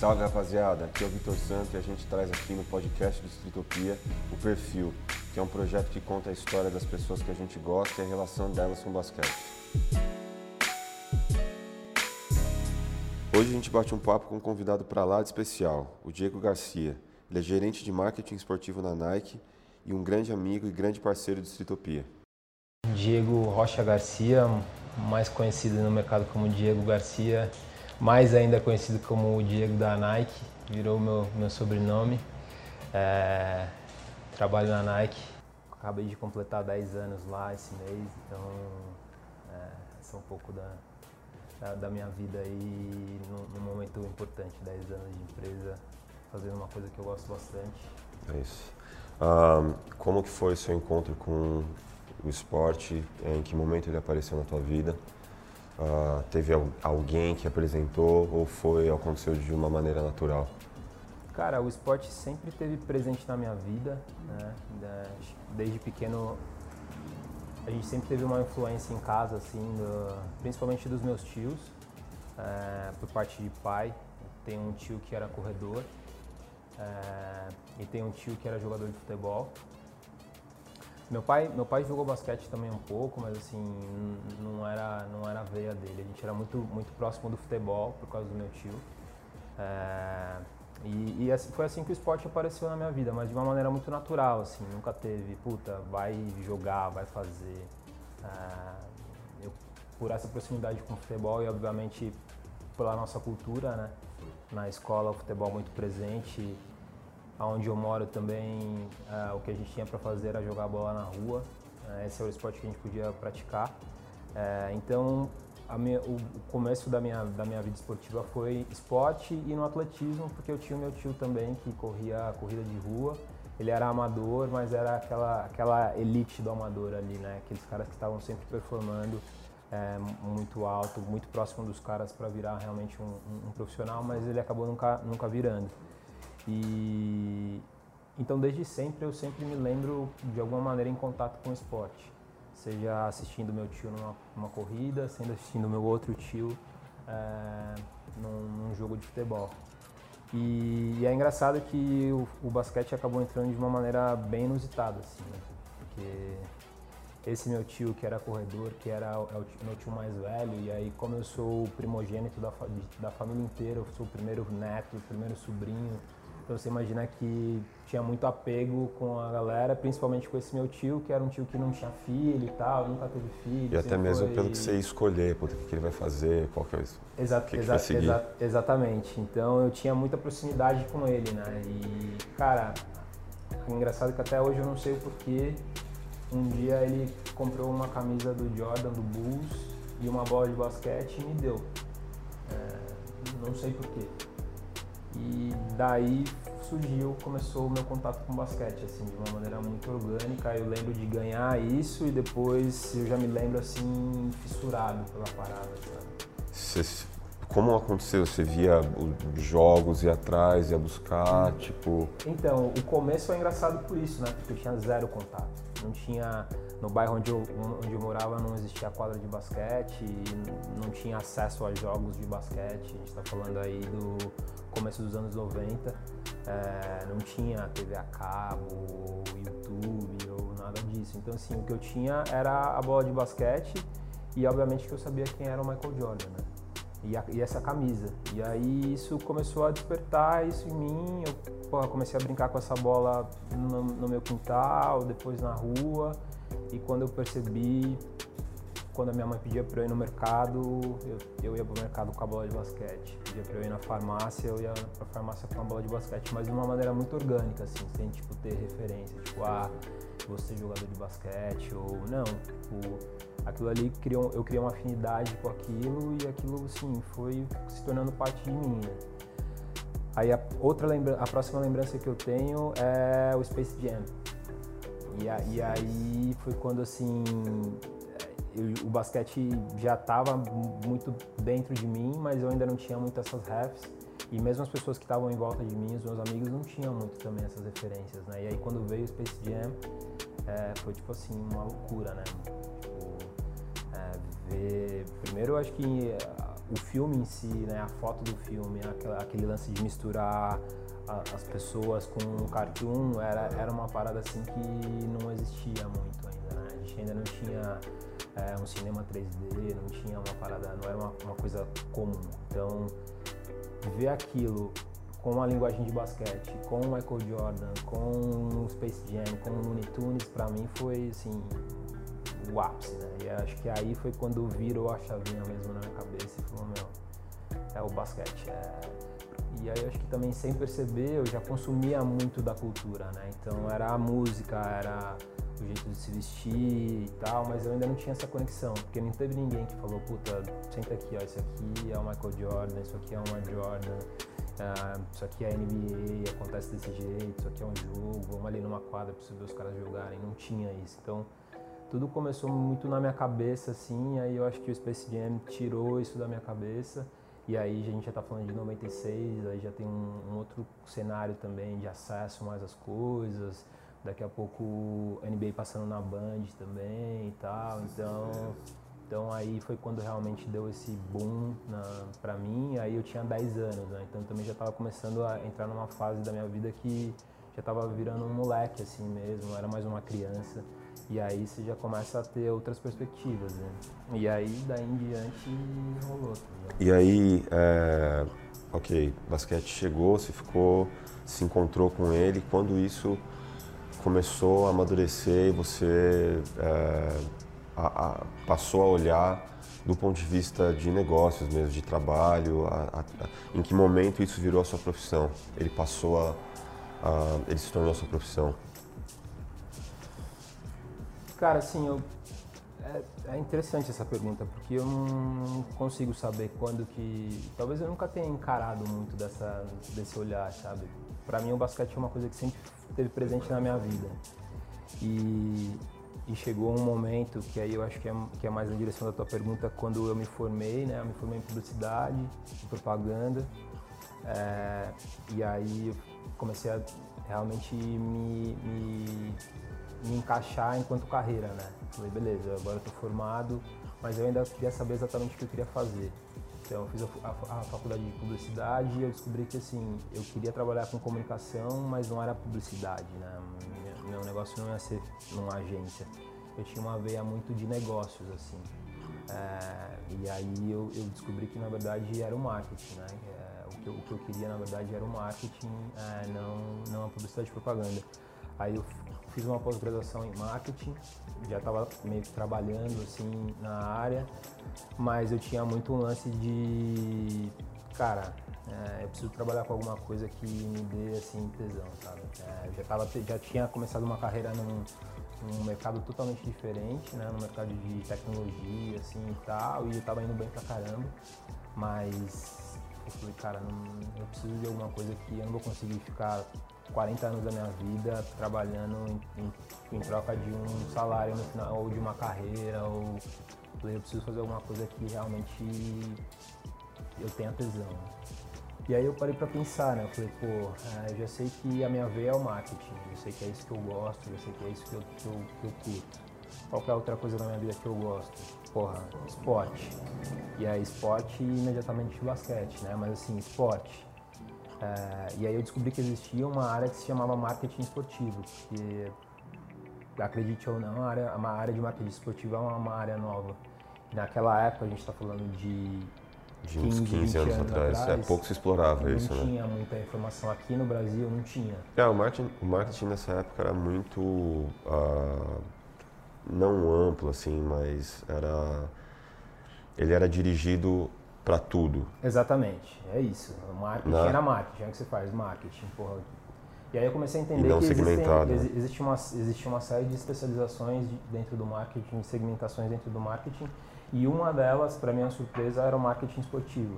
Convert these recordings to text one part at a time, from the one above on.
Salve rapaziada, aqui é o Vitor Santo e a gente traz aqui no podcast do Streetopia o Perfil, que é um projeto que conta a história das pessoas que a gente gosta e a relação delas com o basquete. Hoje a gente bate um papo com um convidado para lá de especial, o Diego Garcia. Ele é gerente de marketing esportivo na Nike e um grande amigo e grande parceiro do Streetopia. Diego Rocha Garcia, mais conhecido no mercado como Diego Garcia, mais ainda conhecido como o Diego da Nike, virou meu, meu sobrenome. É, trabalho na Nike, acabei de completar 10 anos lá esse mês, então é, esse é um pouco da, da, da minha vida aí num, num, momento importante, 10 anos de empresa, fazendo uma coisa que eu gosto bastante. É isso. Um, como que foi seu encontro com o esporte? Em que momento ele apareceu na tua vida? Uh, teve alguém que apresentou ou foi aconteceu de uma maneira natural? Cara, o esporte sempre teve presente na minha vida, né? Desde pequeno a gente sempre teve uma influência em casa, assim, do, principalmente dos meus tios, é, por parte de pai. Tem um tio que era corredor é, e tem um tio que era jogador de futebol. Meu pai, meu pai jogou basquete também um pouco, mas assim, não era, não era a veia dele. A gente era muito, muito próximo do futebol por causa do meu tio. É, e, e assim, foi assim que o esporte apareceu na minha vida, mas de uma maneira muito natural, assim, nunca teve, puta, vai jogar, vai fazer. É, eu, por essa proximidade com o futebol e obviamente pela nossa cultura, né? Na escola o futebol muito presente, Onde eu moro também, é, o que a gente tinha para fazer era jogar bola na rua. É, esse é o esporte que a gente podia praticar. É, então, minha, o, começo da minha, da minha vida esportiva foi esporte e no atletismo, porque eu tinha meu tio também que corria corrida de rua. Ele era amador, mas era aquela, aquela elite do amador ali, né? Aqueles caras que estavam sempre performando é, muito alto, muito próximo dos caras para virar realmente um, um, um, profissional, mas ele acabou nunca, nunca virando. E então desde sempre eu sempre me lembro de alguma maneira em contato com o esporte, seja assistindo meu tio numa, numa corrida, sendo assistindo meu outro tio é, num, num, jogo de futebol. E, e é engraçado que o, o, basquete acabou entrando de uma maneira bem inusitada, assim, né? porque esse meu tio que era corredor, que era o, é meu tio mais velho, e aí como eu sou o primogênito da, da família inteira, eu sou o primeiro neto, o primeiro sobrinho, então você imagina que tinha muito apego com a galera, principalmente com esse meu tio, que era um tio que não tinha filho e tal, nunca teve filho. E até mesmo foi... pelo que você ia escolher, o que, que ele vai fazer, qual que é isso. Exato, exa exa exatamente. Então eu tinha muita proximidade com ele, né? E, cara, o engraçado é que até hoje eu não sei o porquê. Um dia ele comprou uma camisa do Jordan, do Bulls, e uma bola de basquete e me deu. É, não sei porquê. E daí surgiu, começou o meu contato com basquete, assim, de uma maneira muito orgânica. Eu lembro de ganhar isso e depois eu já me lembro, assim, fissurado pela parada, sabe? como aconteceu? Você via os jogos, ia atrás, ia buscar, tipo... Então, o começo é engraçado por isso, né? Porque eu tinha zero contato. Não tinha... No bairro onde eu, onde eu morava não existia quadra de basquete, não tinha acesso a jogos de basquete. A gente está falando aí do começo dos anos 90. É, não tinha TV a cabo, YouTube ou nada disso. Então, assim, o que eu tinha era a bola de basquete e, obviamente, que eu sabia quem era o Michael Jordan, né? E, a, e, essa camisa. E aí isso começou a despertar isso em mim. Eu porra, comecei a brincar com essa bola no, no, meu quintal, depois na rua. E quando eu percebi, quando a minha mãe pedia para eu ir no mercado, eu, eu ia pro mercado com a bola de basquete. Pedia para eu ir na farmácia, eu ia pra farmácia com a bola de basquete, mas de uma maneira muito orgânica, assim, sem tipo ter referência, tipo, ah, você jogador de basquete ou não, tipo, aquilo ali criou, eu criei uma afinidade com aquilo e aquilo, assim, foi se tornando parte de mim, né? Aí a outra lembra a próxima lembrança que eu tenho é o Space Jam. E, a, e aí foi quando assim eu, o basquete já estava muito dentro de mim, mas eu ainda não tinha muito essas refs. E mesmo as pessoas que estavam em volta de mim, os meus amigos, não tinham muito também essas referências, né? E aí quando veio o Space Jam, é, foi tipo assim, uma loucura, né? Tipo, é, ver... Primeiro eu acho que o filme em si, né, a foto do filme, aquele lance de misturar as pessoas com um cartoon, era, era uma parada assim que não existia muito ainda, né? A gente ainda não tinha é, um cinema 3D, não tinha uma parada, não era uma, uma coisa comum. Então, ver aquilo com a linguagem de basquete, com o Michael Jordan, com o Space Jam, com o Looney Tunes, para mim foi assim o ápice, né? E acho que aí foi quando virou a chavinha mesmo na minha cabeça e falou, meu, é o basquete. É... E aí acho que também sem perceber eu já consumia muito da cultura, né? Então era a música, era o jeito de se vestir e tal, mas eu ainda não tinha essa conexão, porque não teve ninguém que falou, puta, senta aqui, ó, isso aqui é o Michael Jordan, isso aqui é uma Jordan, uh, isso aqui é NBA, acontece desse jeito, isso aqui é um jogo, vamos ali numa quadra pra você ver os caras jogarem, não tinha isso. Então, tudo começou muito na minha cabeça, assim, aí eu acho que o Space Jam tirou isso da minha cabeça, e aí a gente já está falando de 96, aí já tem um, um, outro cenário também de acesso mais às coisas, daqui a pouco NBA passando na Band também e tal, então, então aí foi quando realmente deu esse boom para mim, aí eu tinha 10 anos, né? então também já estava começando a entrar numa fase da minha vida que já estava virando um moleque assim mesmo, era mais uma criança. E aí você já começa a ter outras perspectivas, né? E aí daí em diante rolou. Tá e aí, é, ok, basquete chegou, você ficou, se encontrou com ele. Quando isso começou a amadurecer e você é, a, a, passou a olhar do ponto de vista de negócios mesmo, de trabalho, a, em que momento isso virou a sua profissão? Ele passou a, ele se tornou a sua profissão? Cara, assim, eu, é, é, interessante essa pergunta, porque eu não consigo saber quando que. Talvez eu nunca tenha encarado muito dessa, desse olhar, sabe? Para mim, o basquete é uma coisa que sempre esteve presente na minha vida. E, e chegou um momento que aí eu acho que é, que é mais na direção da tua pergunta, quando eu me formei, né? Eu me formei em publicidade, em propaganda. É, e aí eu comecei a realmente me, me me encaixar enquanto carreira, né? Falei, beleza, agora eu tô formado, mas eu ainda queria saber exatamente o que eu queria fazer. Eu fiz a, a, a, faculdade de publicidade e eu descobri que, assim, eu queria trabalhar com comunicação, mas não era publicidade, né? Meu, meu negócio não ia ser numa agência. Eu tinha uma veia muito de negócios, assim. É, e aí eu, eu, descobri que, na verdade, era o marketing, né? É, o, que eu, o, que eu, queria, na verdade, era o marketing, é, não, não a publicidade e propaganda. Aí eu fiz uma pós-graduação em marketing, já estava meio que trabalhando assim na área, mas eu tinha muito um lance de, cara, é, eu preciso trabalhar com alguma coisa que me dê assim tesão, sabe? É, já tava, já tinha começado uma carreira num, num mercado totalmente diferente, né? No mercado de tecnologia, assim e tal, e eu tava indo bem pra caramba, mas eu falei, cara, não, eu preciso de alguma coisa que eu não vou conseguir ficar 40 anos da minha vida trabalhando em, em, em, troca de um salário no final, ou de uma carreira, ou eu preciso fazer alguma coisa que realmente eu tenha tesão. E aí eu parei para pensar, né? Eu falei, pô, é, eu já sei que a minha veia é o marketing, eu sei que é isso que eu gosto, eu sei que é isso que eu, que eu, que eu curto. Qual é a outra coisa na minha vida que eu gosto? Porra, esporte. E aí esporte imediatamente basquete, né? Mas assim, esporte é, e aí eu descobri que existia uma área que se chamava marketing esportivo, que acredite ou não, a área, uma área de marketing esportivo é uma, uma área nova. Naquela época, a gente está falando de de 15, 15 anos, anos, atrás, é, atrás é pouco se explorava isso, né? Não tinha muita informação aqui no Brasil, não tinha. É, o marketing, o marketing nessa época era muito uh, não amplo assim, mas era ele era dirigido para tudo. Exatamente, é isso. Marketing Na... era marketing, é o que você faz, marketing, porra. E aí eu comecei a entender que existem, existe, uma, existe uma série de especializações dentro do marketing, segmentações dentro do marketing, e uma delas, para minha surpresa, era o marketing esportivo.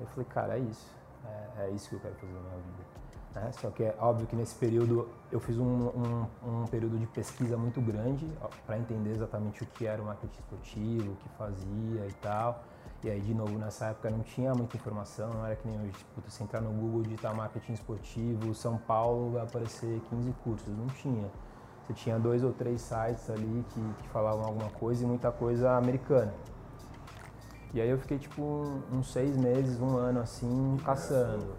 Eu falei, cara, é isso, é, é isso que eu quero fazer na minha vida. Né? Só que é óbvio que nesse período eu fiz um, um, um período de pesquisa muito grande para entender exatamente o que era o marketing esportivo, o que fazia e tal. E aí, de novo, nessa época não tinha muita informação, não era que nem hoje, tipo, você entrar no Google, digitar marketing esportivo, São Paulo, vai aparecer 15 cursos, não tinha. Você tinha dois ou três sites ali que, que falavam alguma coisa e muita coisa americana. E aí eu fiquei tipo uns seis meses, um ano assim, caçando.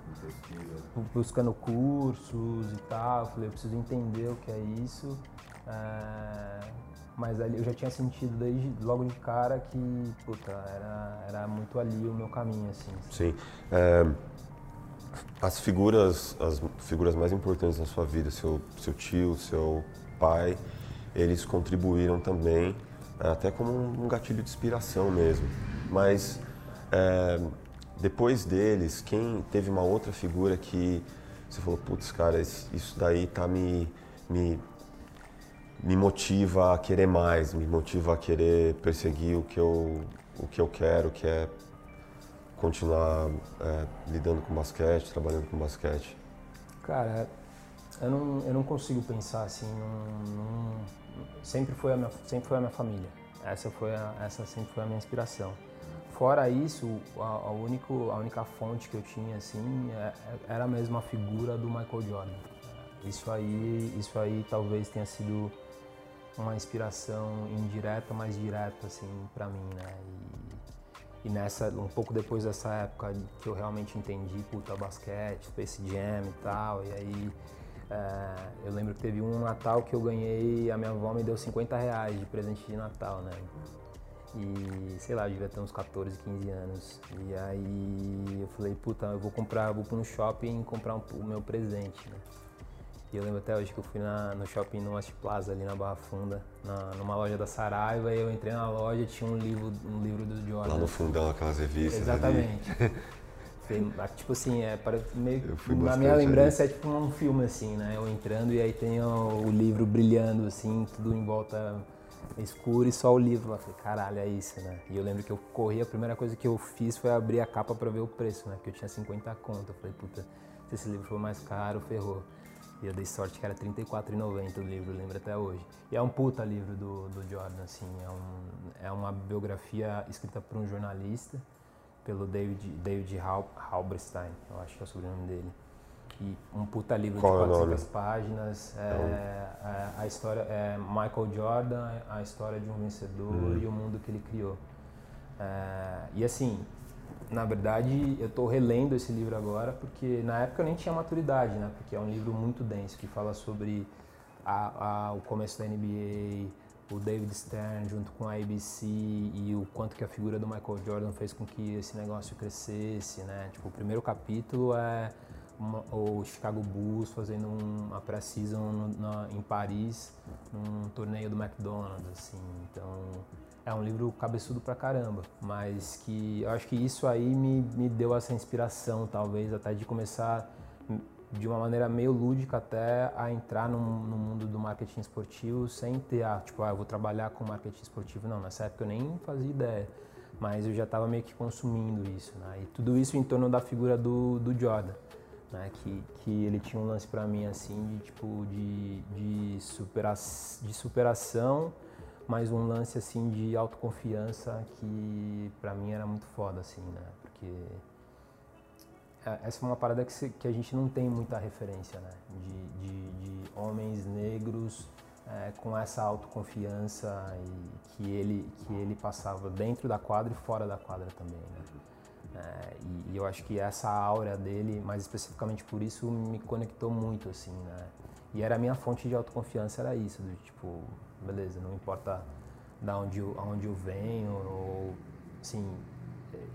Buscando cursos e tal. Falei, eu preciso entender o que é isso. É, mas ali eu já tinha sentido desde logo de cara que, puta, era, era muito ali o meu caminho, assim. Sim. É, as figuras, as figuras mais importantes na sua vida, seu, seu tio, seu pai, eles contribuíram também, é, até como um gatilho de inspiração mesmo. Mas é, depois deles, quem teve uma outra figura que você falou, putz, cara, isso daí tá me, me, me motiva a querer mais, me motiva a querer perseguir o que eu, o que eu quero, que é continuar é, lidando com basquete, trabalhando com basquete? Cara, eu não, eu não consigo pensar assim, sempre, foi a minha, sempre foi a minha família. Essa, foi a, essa sempre foi a minha inspiração. Fora isso, a, a, único, a única fonte que eu tinha assim é, era mesmo a figura do Michael Jordan. Isso aí, isso aí talvez tenha sido uma inspiração indireta, mas direta assim para mim, né? E, e, nessa, um pouco depois dessa época que eu realmente entendi, puta, basquete, Space Jam e tal, e aí é, eu lembro que teve um Natal que eu ganhei, a minha avó me deu 50 reais de presente de Natal, né? E sei lá, eu devia ter uns 14, 15 anos. E aí eu falei, puta, eu vou comprar, vou no shopping comprar um, o meu presente, né? E eu lembro até hoje que eu fui na, no shopping no West Plaza, ali na Barra Funda, na, numa loja da Saraiva, e eu entrei na loja e tinha um livro, um livro do Jordan. Lá no fundão, aquelas revistas. Exatamente. tipo assim, é para meio na minha lembrança é tipo um filme assim, né? Eu entrando e aí tem o, o livro brilhando assim, tudo em volta escuro e só o livro lá. Falei, caralho, é isso, né? E eu lembro que eu corri, a primeira coisa que eu fiz foi abrir a capa para ver o preço, né? Porque eu tinha 50 conto. Eu falei, puta, se esse livro for mais caro, ferrou. E eu dei sorte que era R$34,90 o livro, lembro até hoje. E é um puta livro do, do Jordan, assim. É, um, é uma biografia escrita por um jornalista, pelo David, David Halberstein, eu acho que é o sobrenome dele que um puta livro Qual de 400 páginas. É, é, a história é Michael Jordan, a história de um vencedor hum. e o mundo que ele criou. É, e assim, na verdade, eu estou relendo esse livro agora porque na época eu nem tinha maturidade, né? Porque é um livro muito denso que fala sobre a, a, o começo da NBA, o David Stern junto com a ABC e o quanto que a figura do Michael Jordan fez com que esse negócio crescesse, né? Tipo, o primeiro capítulo é uma, o Chicago Bulls fazendo uma pré-season em Paris, num torneio do McDonald's, assim. Então, é um livro cabeçudo pra caramba, mas que eu acho que isso aí me, me deu essa inspiração, talvez, até de começar de uma maneira meio lúdica até a entrar no, no mundo do marketing esportivo sem ter, ah, tipo, ah, eu vou trabalhar com marketing esportivo. Não, nessa época eu nem fazia ideia, mas eu já estava meio que consumindo isso, né? E tudo isso em torno da figura do, do Jordan né? Que, que ele tinha um lance para mim assim de tipo de, de, supera, de superação, mas um lance assim de autoconfiança que para mim era muito foda assim, né? Porque é, essa é uma parada que, que a gente não tem muita referência, né? De, de, de homens negros é, com essa autoconfiança e que ele que ele passava dentro da quadra e fora da quadra também, né? É, e, e, eu acho que essa aura dele, mais especificamente por isso, me conectou muito, assim, né? E era a minha fonte de autoconfiança, era isso, do tipo, beleza, não importa da onde eu, aonde eu venho, ou, assim,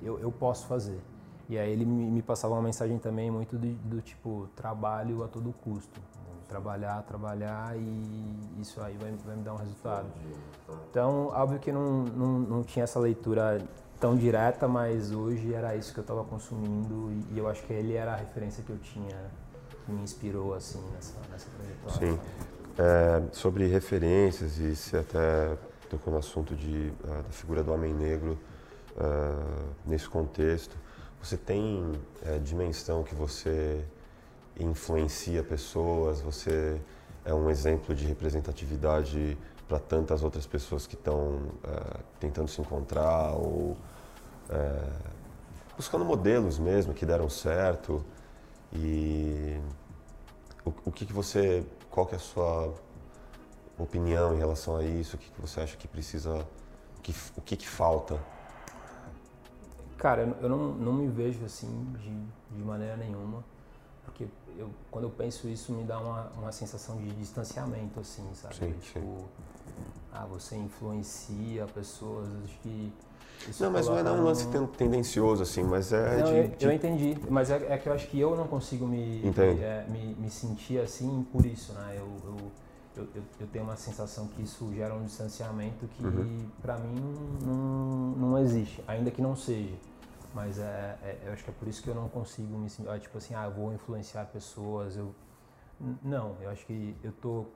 eu, eu posso fazer. E aí ele me, me passava uma mensagem também muito do, do tipo, trabalho a todo custo. Trabalhar, trabalhar e isso aí vai, vai me dar um resultado. Então, óbvio que não, não, não tinha essa leitura tão direta, mas hoje era isso que eu estava consumindo e, e, eu acho que ele era a referência que eu tinha, que me inspirou assim nessa, nessa trajetória. Sim. É, sobre referências e se até tocou no assunto de, uh, da figura do homem negro uh, nesse contexto, você tem é, dimensão que você influencia pessoas, você é um exemplo de representatividade para tantas outras pessoas que estão tentando se encontrar ou buscando modelos mesmo que deram certo? E o, o, que, que você qual que é a sua opinião em relação a isso o que, que você acha que precisa que, o que, que falta Cara, eu não, não me vejo assim de, de maneira nenhuma, porque eu, quando eu penso isso me dá uma, uma sensação de distanciamento, assim, sabe? Sim, tipo, sim. ah, você influencia pessoas, acho que. Isso Não, mas não é um lance ten- tendencioso, assim, mas é Não, de, eu, de- eu entendi, mas é, é que eu acho que eu não consigo me, é, me, me sentir assim por isso, né? Eu, eu, eu, eu, tenho uma sensação que isso gera um distanciamento que Uhum. pra mim não, não, existe, ainda que não seja. Mas é, é- eu acho que é por isso que eu não consigo me sentir, tipo assim, ah, eu vou influenciar pessoas, eu... Não, eu acho que eu tô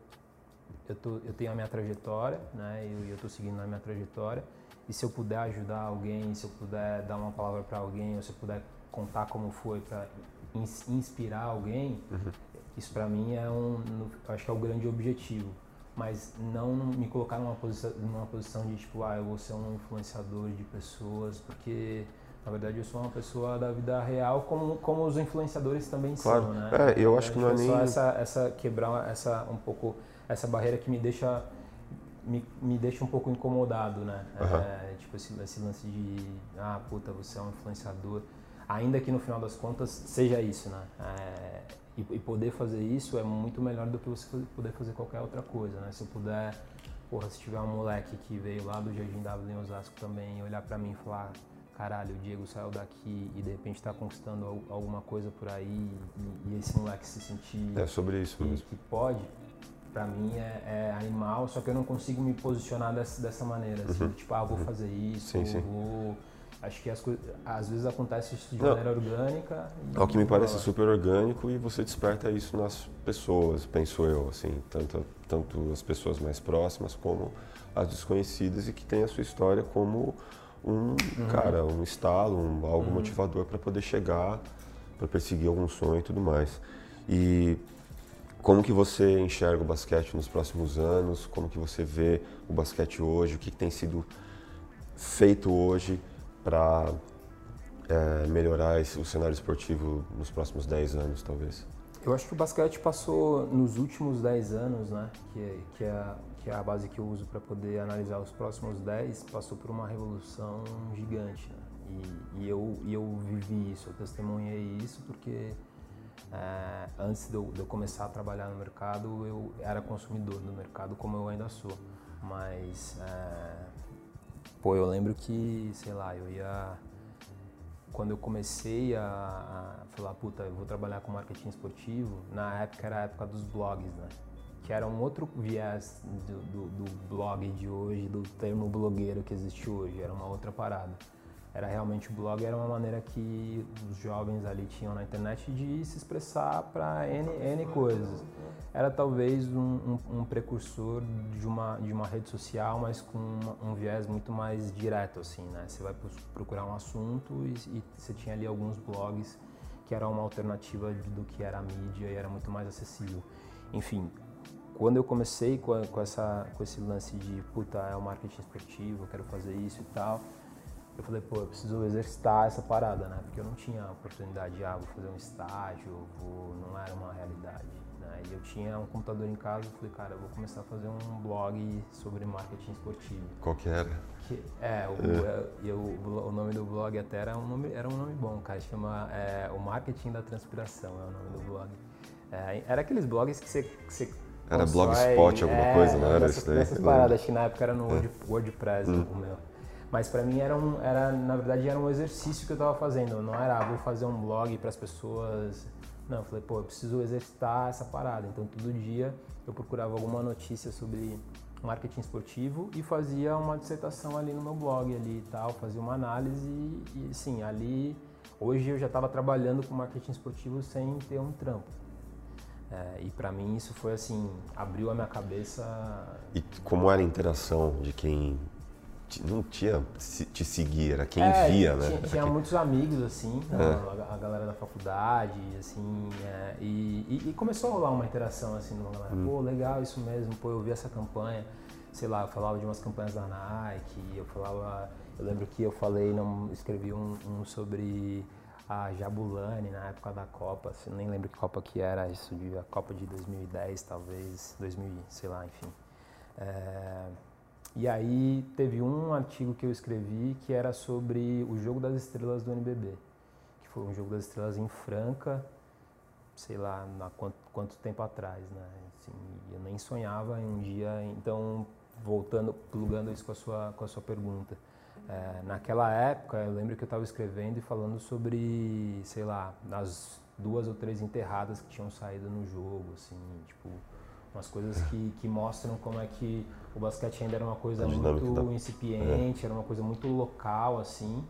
eu, tô, eu tenho a minha trajetória, né? E eu, eu tô seguindo na minha trajetória. E se eu puder ajudar alguém, se eu puder dar uma palavra para alguém, ou se eu puder contar como foi para inspirar alguém, isso para mim é um, acho que é o grande objetivo. Mas não me colocar numa posição, numa posição de tipo, ah, eu vou ser um influenciador de pessoas, porque na verdade eu sou uma pessoa da vida real, como, como os influenciadores também Claro. são, né? É, eu acho que não é verdade, só nem- essa, essa quebrar essa um pouco essa barreira que me deixa me, me deixa um pouco incomodado, né? Aham. É, tipo esse, esse lance de ah puta você é um influenciador, ainda que no final das contas seja isso, né? É, e, e poder fazer isso é muito melhor do que você poder fazer qualquer outra coisa, né? Se eu puder, porra, se tiver um moleque que veio lá do Jardim W em Osasco também olhar pra mim e falar caralho, o Diego saiu daqui e de repente está conquistando al- alguma coisa por aí e, e esse moleque se sentir é sobre isso mesmo. que pode, pra mim é, é animal, só que eu não consigo me posicionar dessa, dessa maneira, assim, tipo, ah, vou fazer isso, Uhum. Sim, sim. vou... Acho que as coisas, às vezes acontece isso de Não. maneira orgânica. É o que me parece rola. super orgânico e você desperta isso nas pessoas, penso eu, assim, tanto, tanto as pessoas mais próximas como as desconhecidas e que tem a sua história como um, cara, um estalo, um, algo motivador para poder chegar, para perseguir algum sonho e tudo mais. E como que você enxerga o basquete nos próximos anos? Como que você vê o basquete hoje? O que, que tem sido feito hoje para melhorar esse- o cenário esportivo nos próximos 10 anos, talvez? Eu acho que o basquete passou nos últimos 10 anos, né, que é, que é, a, que é a base que eu uso para poder analisar os próximos 10, passou por uma revolução gigante. Né? E, e eu, e eu vivi isso, eu testemunhei isso porque é, antes de eu, de eu começar a trabalhar no mercado, eu era consumidor do mercado, como eu ainda sou. Mas, é, pô, eu lembro que, sei lá, eu ia quando eu comecei a, a falar, puta, eu vou trabalhar com marketing esportivo, na época era a época dos blogs, né? Que era um outro viés do, do, do blog de hoje, do termo blogueiro que existe hoje, era uma outra parada. Era realmente o blog, era uma maneira que os jovens ali tinham na internet de se expressar para N, N coisas. Era talvez um, um, um precursor de uma, de uma rede social, mas com uma- um viés muito mais direto, assim, né? Você vai procurar um assunto e, e você tinha ali alguns blogs que eram uma alternativa do que era a mídia e era muito mais acessível. Enfim, quando eu comecei com, a- com essa, com esse lance de, puta, é o marketing esportivo, eu quero fazer isso e tal, eu falei, pô, eu preciso exercitar essa parada, né? Porque eu não tinha oportunidade de, ah, vou fazer um estágio, vou... não era uma realidade, né? E eu tinha um computador em casa, eu falei, cara, eu vou começar a fazer um blog sobre marketing esportivo. Qual que era? Que, é, o, é, e eu- o nome do blog até era um nome, era um nome bom, cara, chama é, O Marketing da Transpiração, é o nome do blog. É, era aqueles blogs que você... Que você Era Blogspot, alguma coisa, não era isso daí? Nessas Eu paradas, acho que na época era no Word- WordPress Hum. o meu. Mas pra mim era, um, era, na verdade, era um exercício que eu tava fazendo. Não era, ah, vou fazer um blog para as pessoas. Não, eu falei, pô, eu preciso exercitar essa parada. Então todo dia eu procurava alguma notícia sobre marketing esportivo e fazia uma dissertação ali no meu blog ali e tal, fazia uma análise e, sim, ali hoje eu já estava trabalhando com marketing esportivo sem ter um trampo. É, e pra mim isso foi assim, abriu a minha cabeça E como era a interação de quem não tinha te seguir, era quem É, via, tinha, né? Tinha Quem- muitos amigos, assim, É. a, a galera da faculdade, assim, é, e, e- e começou a rolar uma interação, assim, numa galera, Hum. pô, legal isso mesmo, pô, eu vi essa campanha, sei lá, eu falava de umas campanhas da Nike, eu falava, eu lembro que eu falei, não, escrevi um, um sobre a Jabulani na época da Copa, assim, nem lembro que Copa que era, isso de a Copa de 2010, talvez, 2000, sei lá, enfim. É, e aí teve um artigo que eu escrevi que era sobre o jogo das estrelas do NBB, que foi um jogo das estrelas em Franca, sei lá, há quanto, quanto tempo atrás, né? Assim, eu nem sonhava em um dia, então voltando, plugando isso com a sua, com a sua pergunta. É, naquela época, eu lembro que eu estava escrevendo e falando sobre, sei lá, as duas ou três enterradas que tinham saído no jogo, assim, tipo, umas coisas que, que mostram como é que o basquete ainda era uma coisa muito da... incipiente, é. era uma coisa muito local, assim,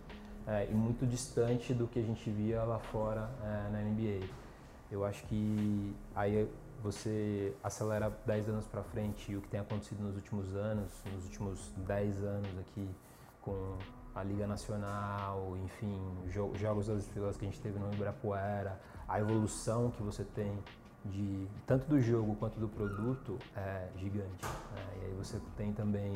é, e muito distante do que a gente via lá fora é, na NBA. Eu acho que aí você acelera 10 anos para frente e o que tem acontecido nos últimos anos, nos últimos 10 anos aqui com a Liga Nacional, enfim, Jogos das Estrelas que a gente teve no Ibirapuera, a evolução que você tem de tanto do jogo quanto do produto é gigante. Né? E aí você tem também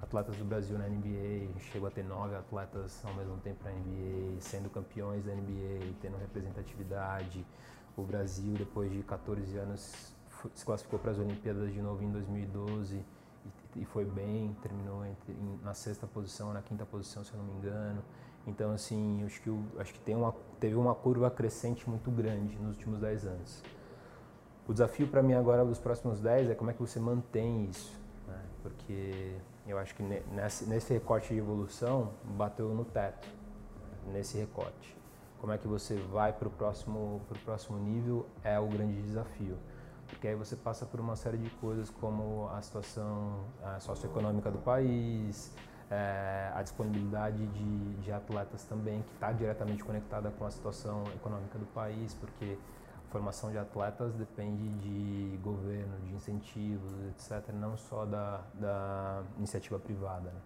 atletas do Brasil na NBA, chegou a ter nove atletas ao mesmo tempo na NBA, sendo campeões da NBA, tendo representatividade. O Brasil, depois de 14 anos, se classificou para as Olimpíadas de novo em 2012 e, foi bem, terminou na sexta posição, na quinta posição, se eu não me engano. Então, assim, acho que, acho que tem uma, teve uma curva crescente muito grande nos últimos 10 anos. O desafio para mim agora dos próximos 10 é como é que você mantém isso, né? porque eu acho que nesse, nesse recorte de evolução bateu no teto, nesse recorte. Como é que você vai para o próximo, próximo nível é o grande desafio. Porque aí você passa por uma série de coisas como a situação a socioeconômica do país, é, a disponibilidade de, de atletas também, que está diretamente conectada com a situação econômica do país, porque a formação de atletas depende de governo, de incentivos, etc., não só da, da iniciativa privada. Né?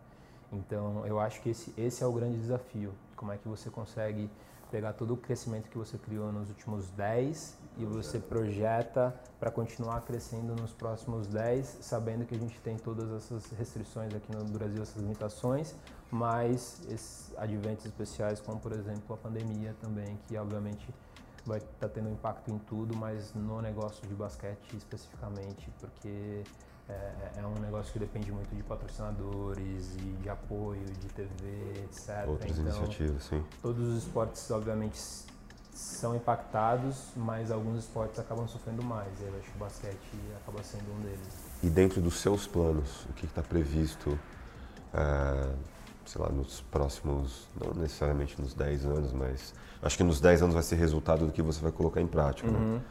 Então, eu acho que esse, esse é o grande desafio. Como é que você consegue pegar todo o crescimento que você criou nos últimos 10 e você projeta para continuar crescendo nos próximos 10, sabendo que a gente tem todas essas restrições aqui no Brasil, essas limitações, mas esses adventos especiais, como por exemplo a pandemia também, que obviamente vai estar tá tendo impacto em tudo, mas no negócio de basquete especificamente, porque é, é, um negócio que depende muito de patrocinadores e de apoio, de TV, etc. Outras então, iniciativas, sim. Todos os esportes, obviamente, são impactados, mas alguns esportes acabam sofrendo mais. Eu acho que o basquete acaba sendo um deles. E dentro dos seus planos, o que está previsto, é, sei lá, nos próximos, não necessariamente nos 10 anos, mas acho que nos 10 anos vai ser resultado do que você vai colocar em prática, né? uhum. né?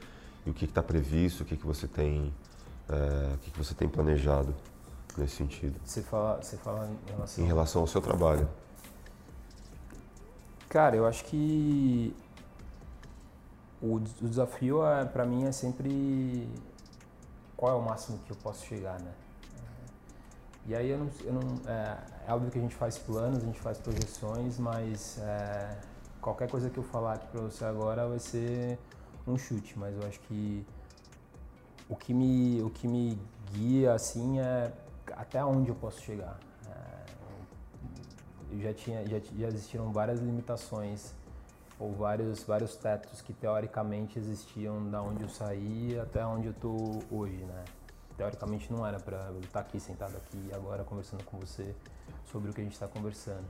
E o que está previsto, o que, que você tem é, o que, que você tem planejado nesse sentido? Você fala, você fala em relação... Em relação ao seu trabalho. Cara, eu acho que o, o desafio é, para mim é sempre qual é o máximo que eu posso chegar, né? E aí eu não, eu não é, é, óbvio que a gente faz planos, a gente faz projeções, mas é, qualquer coisa que eu falar aqui para você agora vai ser um chute, mas eu acho que o que me, o que me guia assim é até onde eu posso chegar. É, eu já tinha, já, já existiram várias limitações ou vários, vários tetos que teoricamente existiam da onde eu saí até onde eu tô hoje, né? Teoricamente não era para eu estar aqui sentado aqui agora conversando com você sobre o que a gente está conversando.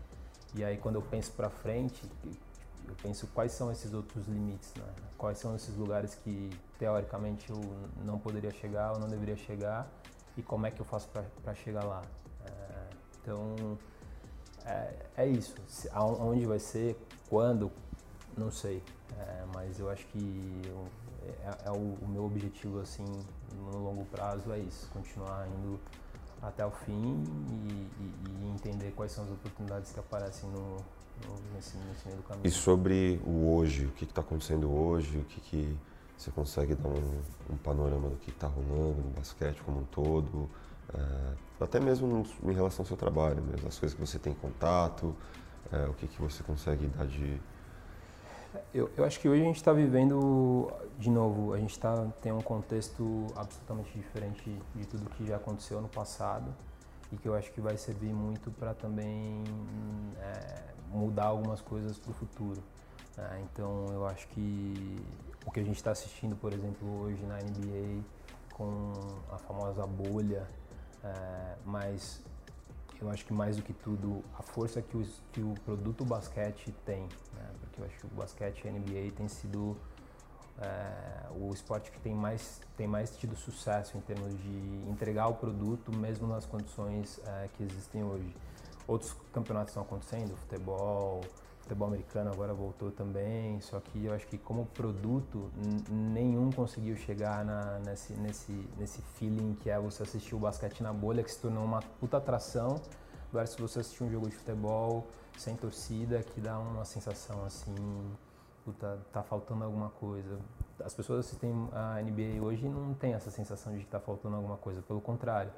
E aí quando eu penso para frente, eu penso quais são esses outros limites, né? quais são esses lugares que teoricamente eu não poderia chegar ou não deveria chegar e como é que eu faço para chegar lá. É, então é, é isso. Aonde vai ser, quando, não sei. É, mas eu acho que é, é o, o, meu objetivo assim no longo prazo é isso, continuar indo até o fim e, e, e entender quais são as oportunidades que aparecem no, nesse, nesse meio do caminho. E sobre o hoje, o que está acontecendo hoje, o que, que você consegue dar um, um panorama do que está rolando no basquete como um todo, é, até mesmo em relação ao seu trabalho, mesmo, as coisas que você tem contato, é, o que, que você consegue dar de... Eu, eu acho que hoje a gente está vivendo, de novo, a gente tá, tem um contexto absolutamente diferente de tudo que já aconteceu no passado e que eu acho que vai servir muito para também é, mudar algumas coisas para o futuro. Né? Então eu acho que o que a gente está assistindo, por exemplo, hoje na NBA com a famosa bolha, É, mas eu acho que mais do que tudo a força que que o produto basquete tem, eu acho que o basquete a NBA tem sido é, o esporte que tem mais, tem mais tido sucesso em termos de entregar o produto mesmo nas condições é, que existem hoje. Outros campeonatos estão acontecendo, futebol, futebol americano agora voltou também, só que eu acho que como produto nenhum conseguiu chegar na, nesse, nesse, nesse feeling que é você assistir o basquete na bolha, que se tornou uma puta atração, versus você assistir um jogo de futebol sem torcida, que dá uma sensação assim puta, tá faltando alguma coisa. As pessoas assistem a NBA hoje não tem essa sensação de que tá faltando alguma coisa, pelo contrário.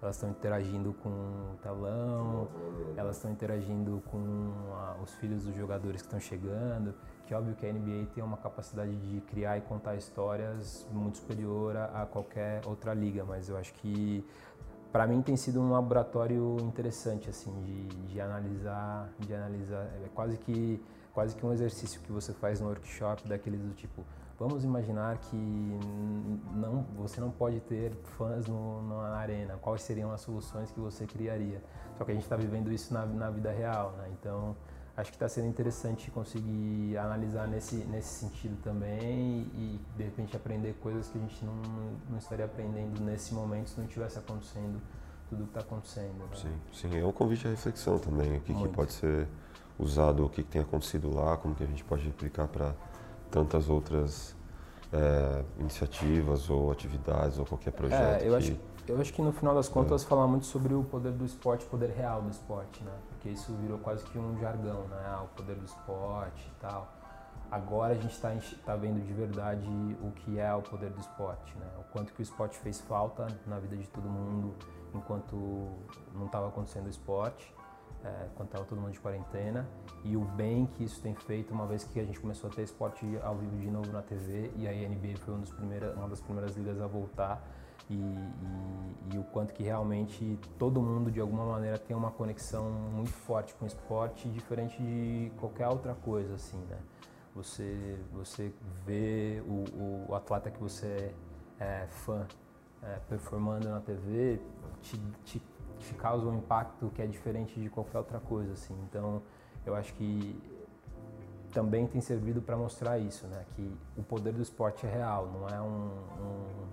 Elas estão interagindo com o telão, elas estão interagindo com a, os filhos dos jogadores que estão chegando, que é óbvio que a NBA tem uma capacidade de criar e contar histórias muito superior a, a qualquer outra liga, mas eu acho que para mim tem sido um laboratório interessante assim de, de analisar, de analisar, é quase que quase que um exercício que você faz no workshop daqueles do tipo, vamos imaginar que não, você não pode ter fãs no, na arena, quais seriam as soluções que você criaria? Só que a gente está vivendo isso na, na, vida real, né? Então, acho que está sendo interessante conseguir analisar nesse, nesse sentido também e, de repente, aprender coisas que a gente não, não estaria aprendendo nesse momento se não estivesse acontecendo tudo o que está acontecendo. Né? Sim, sim, é um convite à reflexão também, o que, que pode ser usado o que tem acontecido lá, como que a gente pode replicar para tantas outras é, iniciativas ou atividades ou qualquer projeto. É, eu, que... acho, eu acho que no final das contas é. falar muito sobre o poder do esporte, o poder real do esporte, né? Porque isso virou quase que um jargão, né? Ah, o poder do esporte e tal. Agora a gente está tá vendo de verdade o que é o poder do esporte, né? O quanto que o esporte fez falta na vida de todo mundo enquanto não estava acontecendo o esporte é, quando estava todo mundo de quarentena e o bem que isso tem feito uma vez que a gente começou a ter esporte ao vivo de novo na TV e a NBA foi uma das primeiras, uma das primeiras ligas a voltar e, e, e, o quanto que realmente todo mundo de alguma maneira tem uma conexão muito forte com o esporte diferente de qualquer outra coisa assim né você você vê o, o atleta que você é fã é, performando na TV te, te que causa um impacto que é diferente de qualquer outra coisa, assim. Então, eu acho que também tem servido para mostrar isso, né? Que o poder do esporte é real, não é um, um,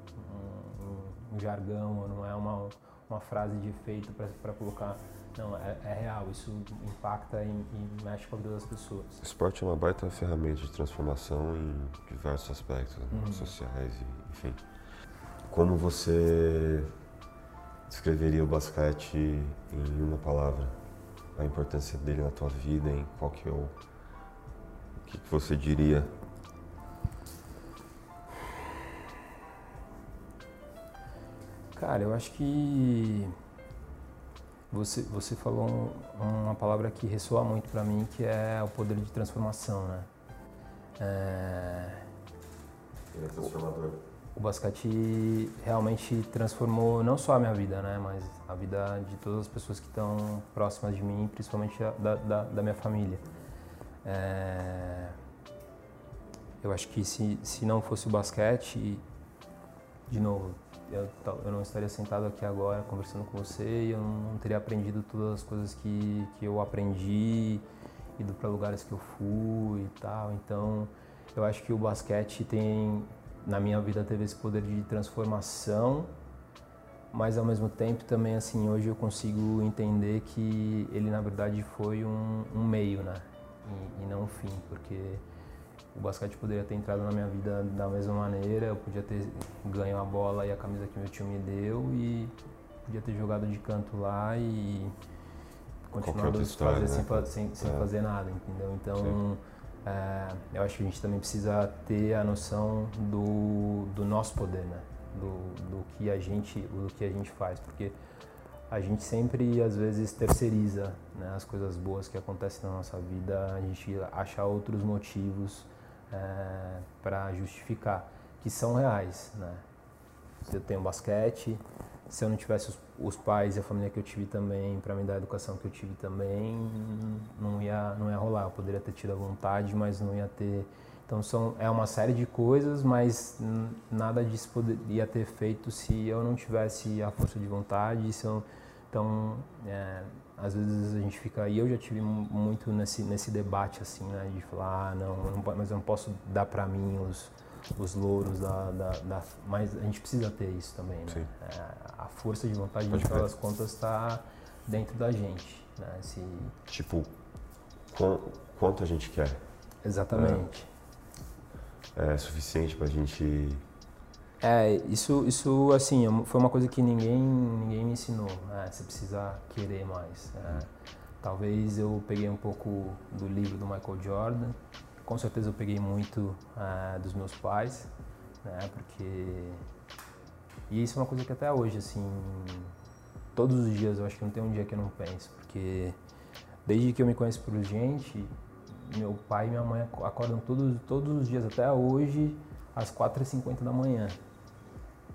um, jargão, não é uma, uma frase de efeito para colocar. Não, é, é, real, isso impacta e, e, mexe com a vida das pessoas. O esporte é uma baita ferramenta de transformação em diversos aspectos né? uhum. sociais, e, enfim. Como você descreveria o basquete em uma palavra? A importância dele na tua vida, em qual que é o... O que, que você diria? Cara, eu acho que você, você falou uma palavra que ressoa muito para mim, que é o poder de transformação, né? É... Ele é transformador o basquete realmente transformou não só a minha vida, né, mas a vida de todas as pessoas que estão próximas de mim, principalmente da, da, da minha família. É... Eu acho que se, se não fosse o basquete, de novo, eu, eu, não estaria sentado aqui agora conversando com você e eu não teria aprendido todas as coisas que, que eu aprendi, ido para lugares que eu fui e tal. Então, eu acho que o basquete tem na minha vida teve esse poder de transformação, mas ao mesmo tempo também assim hoje eu consigo entender que ele na verdade foi um, um meio, né? E, e, não um fim, porque o basquete poderia ter entrado na minha vida da mesma maneira, eu podia ter ganho a bola e a camisa que meu time me deu e podia ter jogado de canto lá e continuado história, fazer, né? sem, sem, sem é. fazer nada, entendeu? Então é, eu acho que a gente também precisa ter a noção do, do nosso poder, né? Do, do, que a gente, do que a gente faz, porque a gente sempre às vezes terceiriza né, as coisas boas que acontecem na nossa vida, a gente acha outros motivos é, para justificar, que são reais, né? Se eu tenho basquete, se eu não tivesse os, os, pais e a família que eu tive também, para me dar a educação que eu tive também, não ia, não ia rolar. Eu poderia ter tido a vontade, mas não ia ter Então são, é uma série de coisas, mas nada disso poderia ter feito se eu não tivesse a força de vontade. Eu, então, é, às vezes a gente fica e eu já tive muito nesse nesse debate assim, né, de falar, ah, não, não, mas eu não posso dar para mim os os louros da, da, da, mas a gente precisa ter isso também, né? É, a força de vontade, no final das contas, está dentro da gente, né? Se... Tipo, quanto a gente quer? Exatamente. É, é suficiente para a gente. É, isso, isso assim, é foi uma coisa que ninguém, ninguém me ensinou. Né? Você precisa querer mais. Né? Talvez eu peguei um pouco do livro do Michael Jordan. Com certeza eu peguei muito uh, dos meus pais, né? Porque e isso é uma coisa que até hoje, assim, todos os dias eu acho que não tem um dia que eu não penso, porque desde que eu me conheço por gente, meu pai e minha mãe acordam todos, todos os dias, até hoje, às 4h50 da manhã.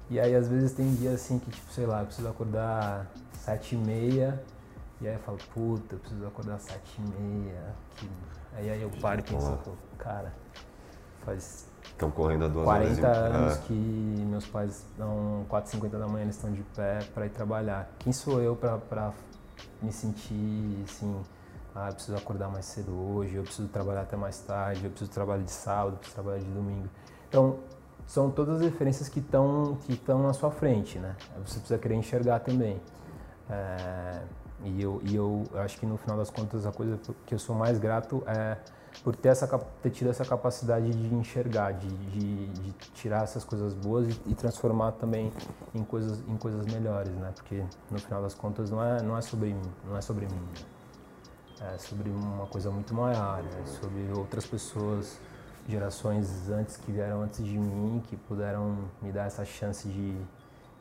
E aí às vezes tem dias assim que, tipo, sei lá, eu preciso acordar 7h30, e aí eu falo, puta, eu preciso acordar 7h30. Que... Aí, aí eu paro e penso, cara, faz Estão correndo a duas 40 horas anos é. que meus pais dão 4h50 da manhã, eles estão de pé para ir trabalhar. Quem sou eu para me sentir assim, ah, eu preciso acordar mais cedo hoje, eu preciso trabalhar até mais tarde, eu preciso trabalhar de sábado, eu preciso trabalhar de domingo. Então, são todas as referências que estão que estão na sua frente, né? Você precisa querer enxergar também. É, e eu, e eu acho que no final das contas a coisa que eu sou mais grato é por ter, essa, ter tido essa capacidade de enxergar, de, de, de tirar essas coisas boas e, e, transformar também em coisas, em coisas melhores, né? Porque no final das contas não é, não é sobre mim, não é sobre mim. Né? É sobre uma coisa muito maior, é sobre outras pessoas, gerações antes que vieram antes de mim, que puderam me dar essa chance de,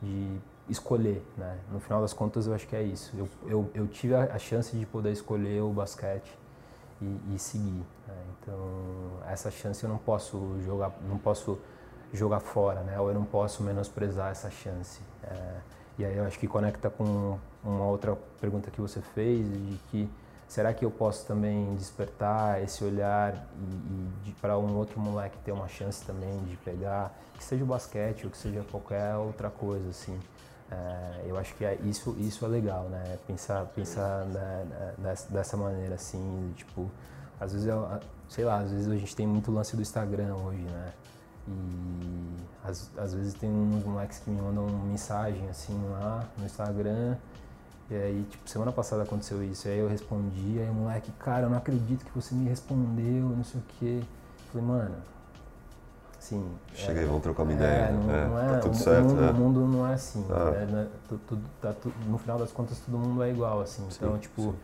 de escolher, né? No final das contas eu acho que é isso. Eu, eu, eu tive a chance de poder escolher o basquete e, e seguir. Né? Então essa chance eu não posso jogar, não posso jogar fora, né? Ou eu não posso menosprezar essa chance. É, e aí eu acho que conecta com uma outra pergunta que você fez de que será que eu posso também despertar esse olhar e, e para um outro moleque ter uma chance também de pegar, que seja o basquete ou que seja qualquer outra coisa assim. É, eu acho que é, isso, isso é legal, né? Pensar, pensar né, dessa, dessa, maneira, assim, tipo, às vezes, eu, sei lá, às vezes a gente tem muito lance do Instagram hoje, né? E às, às vezes tem uns moleques que me mandam mensagem, assim, lá no Instagram, e aí, tipo, semana passada aconteceu isso, aí eu respondi, aí o moleque, cara, eu não acredito que você me respondeu, não sei o quê. Eu falei, mano, Sim. Chega é, aí, vamos trocar uma ideia. É, não, é, não é, tá tudo o, certo. O mundo, é. o mundo não é assim. Ah. Né? Tu, tu, tá, no final das contas, todo mundo é igual, assim. Sim, então, tipo, sim.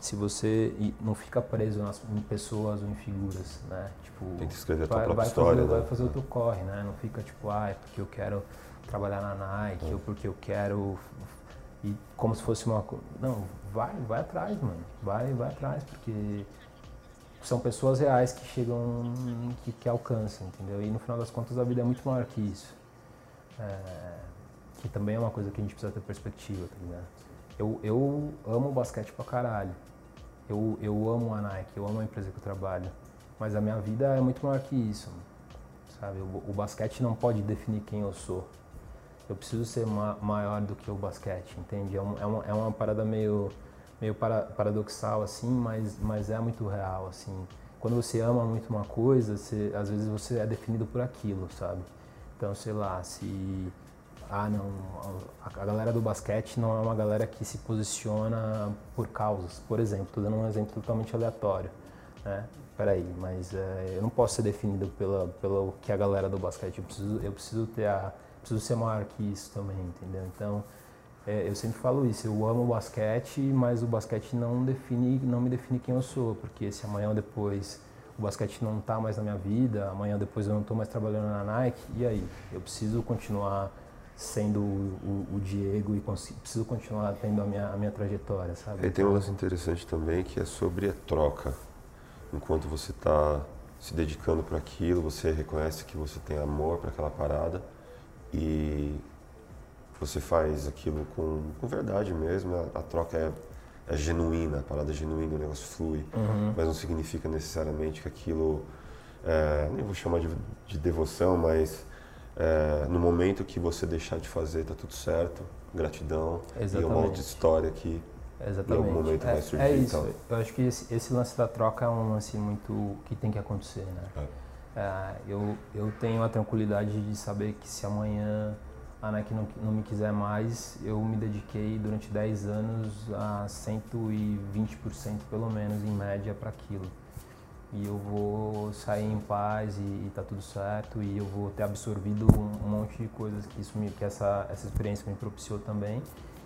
se você não fica preso nas, em pessoas ou em figuras, né? Tipo, Tem que escrever a tua vai, própria vai história. Fazer, né? Vai fazer o teu corre, né? Não fica tipo, ah, é porque eu quero trabalhar na Nike, é. ou porque eu quero e como se fosse uma não vai vai atrás mano vai vai atrás porque são pessoas reais que chegam, que, que alcançam, entendeu? E no final das contas a vida é muito maior que isso. É, que também é uma coisa que a gente precisa ter perspectiva, tá ligado? Eu, eu amo basquete pra caralho. Eu, eu amo a Nike, eu amo a empresa que eu trabalho. Mas a minha vida é muito maior que isso, sabe? O, o basquete não pode definir quem eu sou. Eu preciso ser ma maior do que o basquete, entende? É, um, é, uma, é uma parada meio meio para, paradoxal assim, mas, mas é muito real assim. Quando você ama muito uma coisa, você, às vezes você é definido por aquilo, sabe? Então, sei lá, se ah, não, a galera do basquete não é uma galera que se posiciona por causas. Por exemplo, estou dando um exemplo totalmente aleatório, né? Peraí, mas é, eu não posso ser definido pela, pelo que a galera do basquete. Eu preciso, eu preciso ter a, preciso ser maior que isso também, entendeu? Então, é, eu sempre falo isso, eu amo o basquete, mas o basquete não define, não me define quem eu sou, porque se amanhã ou depois o basquete não está mais na minha vida, amanhã ou depois eu não estou mais trabalhando na Nike, e aí? Eu preciso continuar sendo o, o, o Diego e preciso continuar tendo a minha, a minha trajetória, sabe? E tem um lance interessante também que é sobre a troca. Enquanto você está se dedicando para aquilo, você reconhece que você tem amor para aquela parada e você faz aquilo com, com verdade mesmo, a, a troca é, é, genuína, a parada é genuína, o negócio flui, uhum. mas não significa necessariamente que aquilo é, nem vou chamar de, de devoção, mas é, no momento que você deixar de fazer, tá tudo certo, gratidão Exatamente. e uma outra história que Exatamente. em algum momento é, vai surgir. É isso. Então. Eu acho que esse, esse, lance da troca é um lance muito que tem que acontecer, né? É. eu, eu tenho a tranquilidade de saber que se amanhã a Nike não, não me quiser mais, eu me dediquei durante 10 anos a 120% pelo menos em média para aquilo. E eu vou sair em paz e, e tá tudo certo e eu vou ter absorvido um, um monte de coisas que isso me, que essa essa experiência me propiciou também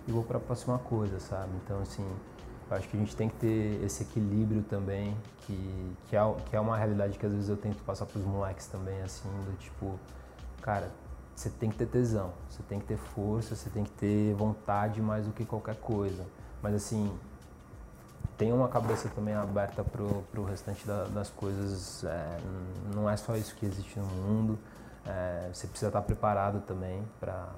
e vou para a próxima coisa, sabe? Então assim, acho que a gente tem que ter esse equilíbrio também, que que é, que é uma realidade que às vezes eu tento passar para os moleques também assim, do tipo, cara, você tem que ter tesão, você tem que ter força, você tem que ter vontade mais do que qualquer coisa. Mas assim, tenha uma cabeça também aberta pro, pro restante da, das coisas. É, não é só isso que existe no mundo. É, você precisa estar preparado também para